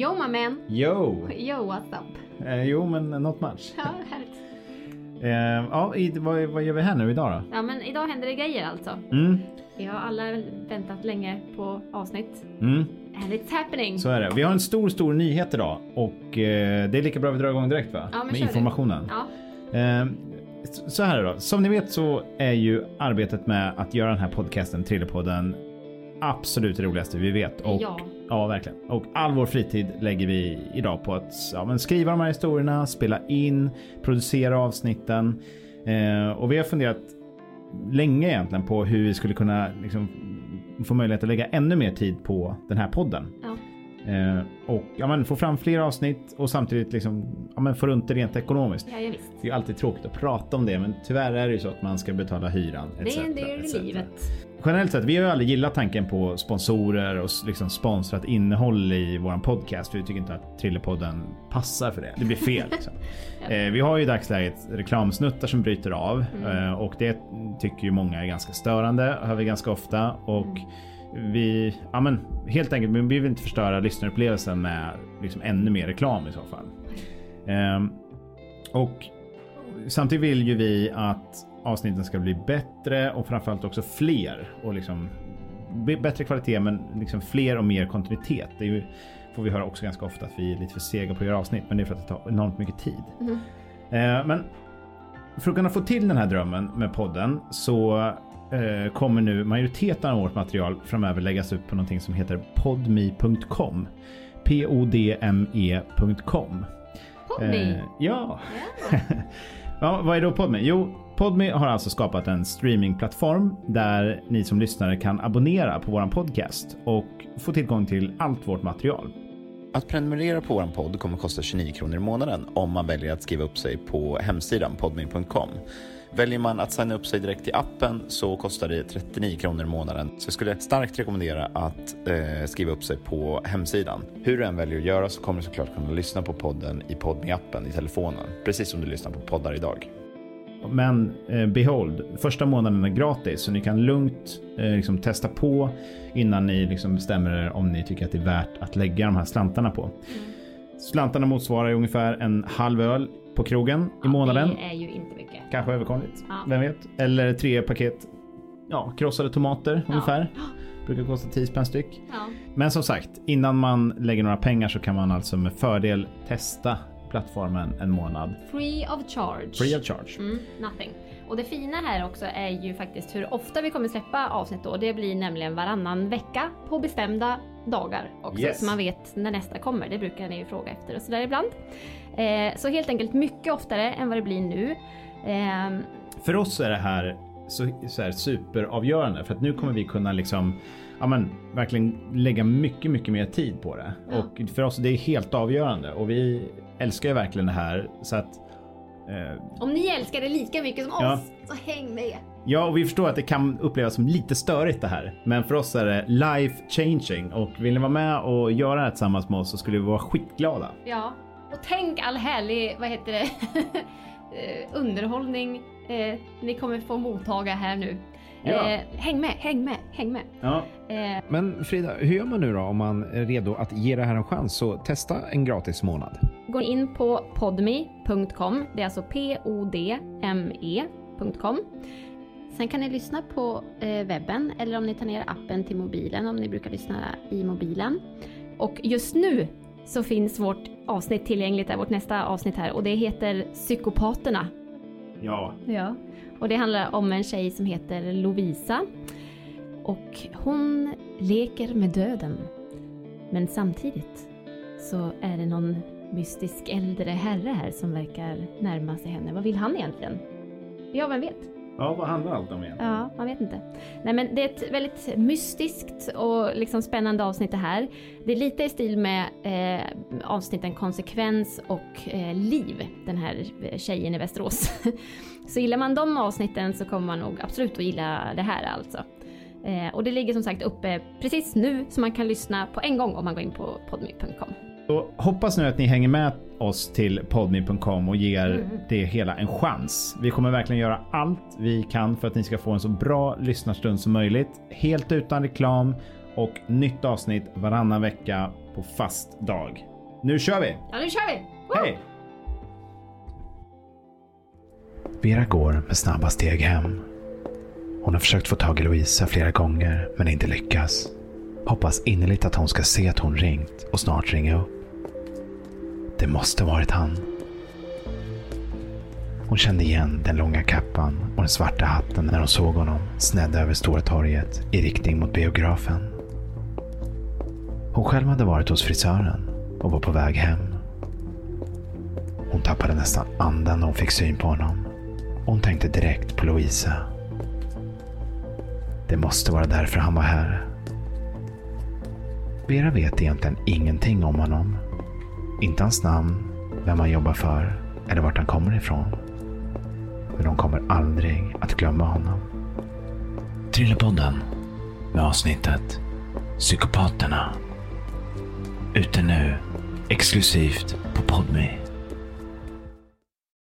Yo my man. Yo! Yo what's up? Eh, jo, men not much. Ja, härligt. Eh, ja, i, vad, vad gör vi här nu idag då? Ja men idag händer det grejer alltså. Mm, Vi har alla väntat länge på avsnitt. mm, And it's happening. så är det. Vi har en stor, stor nyhet idag och eh, det är lika bra vi drar igång direkt va? Ja, Med kör det. informationen. Ja. Eh, så här då. Som ni vet så är ju arbetet med att göra den här podcasten, Thrillerpodden, absolut det roligaste vi vet. Och, Ja. Ja, verkligen. Och all vår fritid lägger vi idag på att ja, skriva de här historierna, spela in, producera avsnitten. Eh, och vi har funderat länge egentligen på hur vi skulle kunna liksom, få möjlighet att lägga ännu mer tid på den här podden. Ja. Eh, och ja, men, få fram fler avsnitt och samtidigt liksom, ja, men, få runt det rent ekonomiskt. Ja. Det är ju alltid tråkigt att prata om det men tyvärr är det ju så att man ska betala hyran. Det etc, är en del i livet. Generellt sett, vi har ju aldrig gillat tanken på sponsorer och liksom sponsrat innehåll i våran podcast. För vi tycker inte att Trillerpodden passar för det. Det blir fel. Liksom. eh, vi har ju i dagsläget reklamsnuttar som bryter av eh, och det tycker ju många är ganska störande. Hör vi ganska ofta och vi, ja men helt enkelt, vi vill inte förstöra lyssnarupplevelsen med liksom ännu mer reklam i så fall. Ehm, och samtidigt vill ju vi att avsnitten ska bli bättre och framförallt också fler och liksom bättre kvalitet men liksom fler och mer kontinuitet. Det ju, får vi höra också ganska ofta att vi är lite för sega på att göra avsnitt men det är för att det tar enormt mycket tid. Mhm. Eh, men för att kunna få till den här drömmen med podden så eh, kommer nu majoriteten av vårt material framöver läggas upp på någonting som heter podme.com. P-O-D-M-E.com. Podme. Eh, ja. Ja. ja, vad är då Podme? Jo, Podme har alltså skapat en streamingplattform där ni som lyssnare kan abonnera på våran podcast och få tillgång till allt vårt material. Att prenumerera på vår podd kommer att kosta 29 kronor i månaden om man väljer att skriva upp sig på hemsidan podme.com. Väljer man att signa upp sig direkt i appen så kostar det 39 kronor i månaden. Så jag skulle starkt rekommendera att eh, skriva upp sig på hemsidan. Hur du än väljer att göra så kommer du såklart kunna lyssna på podden i podme appen i telefonen. Precis som du lyssnar på poddar idag. Men eh, behold, första månaden är gratis så ni kan lugnt eh, liksom testa på innan ni liksom bestämmer er om ni tycker att det är värt att lägga de här slantarna på. Slantarna motsvarar ju ungefär en halv öl på krogen i månaden. Det är ju inte mycket. Kanske överkomligt. Ja. Vem vet? Eller tre paket ja, krossade tomater Ja. ungefär. Brukar kosta 10 spänn styck. Ja. Men som sagt, innan man lägger några pengar så kan man alltså med fördel testa plattformen en månad. Free of charge. Free of charge. Mm, nothing. Och det fina här också är ju faktiskt hur ofta vi kommer släppa avsnitt då. Det blir nämligen varannan vecka på bestämda dagar också. Yes. Så man vet när nästa kommer. Det brukar ni ju fråga efter och sådär ibland. Eh, så helt enkelt mycket oftare än vad det blir nu. Ehm, För oss är det här så, så här superavgörande för att nu kommer vi kunna liksom ja, men, verkligen lägga mycket, mycket mer tid på det. Ja. Och för oss det är helt avgörande och vi älskar ju verkligen det här så att eh, om ni älskar det lika mycket som Ja. oss, så häng med! Ja, och vi förstår att det kan upplevas som lite störigt det här. Men för oss är det life changing och vill ni vara med och göra det här tillsammans med oss så skulle vi vara skitglada. Ja. Och tänk all härlig, vad heter det, eh, underhållning eh, ni kommer få mottaga här nu. Ja. Eh, häng med, häng med, häng med. Ja, Eh, Men Frida, hur gör man nu då om man är redo att ge det här en chans? Så testa en gratis månad. Gå in på podme.com. Det är alltså p-o-d-m-e.com. Sen kan ni lyssna på eh, webben eller om ni tar ner appen till mobilen om ni brukar lyssna i mobilen. Och just nu så finns vårt avsnitt tillgängligt, där, vårt nästa avsnitt här och det heter Psykopaterna. ja, Ja. Och det handlar om en tjej som heter Lovisa. Och hon leker med döden. Men samtidigt så är det någon mystisk äldre herre här som verkar närma sig henne. Vad vill han egentligen? Ja, vem vet? ja vad handlar allt om igen? Ja, man vet inte. Nej men det är ett väldigt mystiskt och liksom spännande avsnitt det här. Det är lite i stil med eh, avsnitten Konsekvens och eh, Liv, den här eh, tjejen i Västerås. så gillar man de avsnitten så kommer man nog absolut att gilla det här alltså. Eh, och det ligger som sagt uppe precis nu så man kan lyssna på en gång om man går in på podme.com. Så hoppas nu att ni hänger med oss till podme.com och ger Mm. det hela en chans. Vi kommer verkligen göra allt vi kan för att ni ska få en så bra lyssnarstund som möjligt. Helt utan reklam och nytt avsnitt varannan vecka på fast dag. Nu kör vi! Ja, nu kör vi! Woo! Hej! Vera går med snabba steg hem. Hon har försökt få tag i Louisa flera gånger men inte lyckats. Hoppas innerligt att hon ska se att hon ringt och snart ringa upp. Det måste varit han. Hon kände igen den långa kappan och den svarta hatten när hon såg honom snedda över Stora torget i riktning mot biografen. Hon själv hade varit hos frisören och var på väg hem. Hon tappade nästan andan när hon fick syn på honom. Hon tänkte direkt på Louisa. Det måste vara därför han var här. Vera vet egentligen ingenting om honom. Inte hans namn, vem han jobbar för eller vart han kommer ifrån. Men hon kommer aldrig att glömma honom. Trillepodden med avsnittet Psykopaterna. Ute nu, exklusivt på Podme.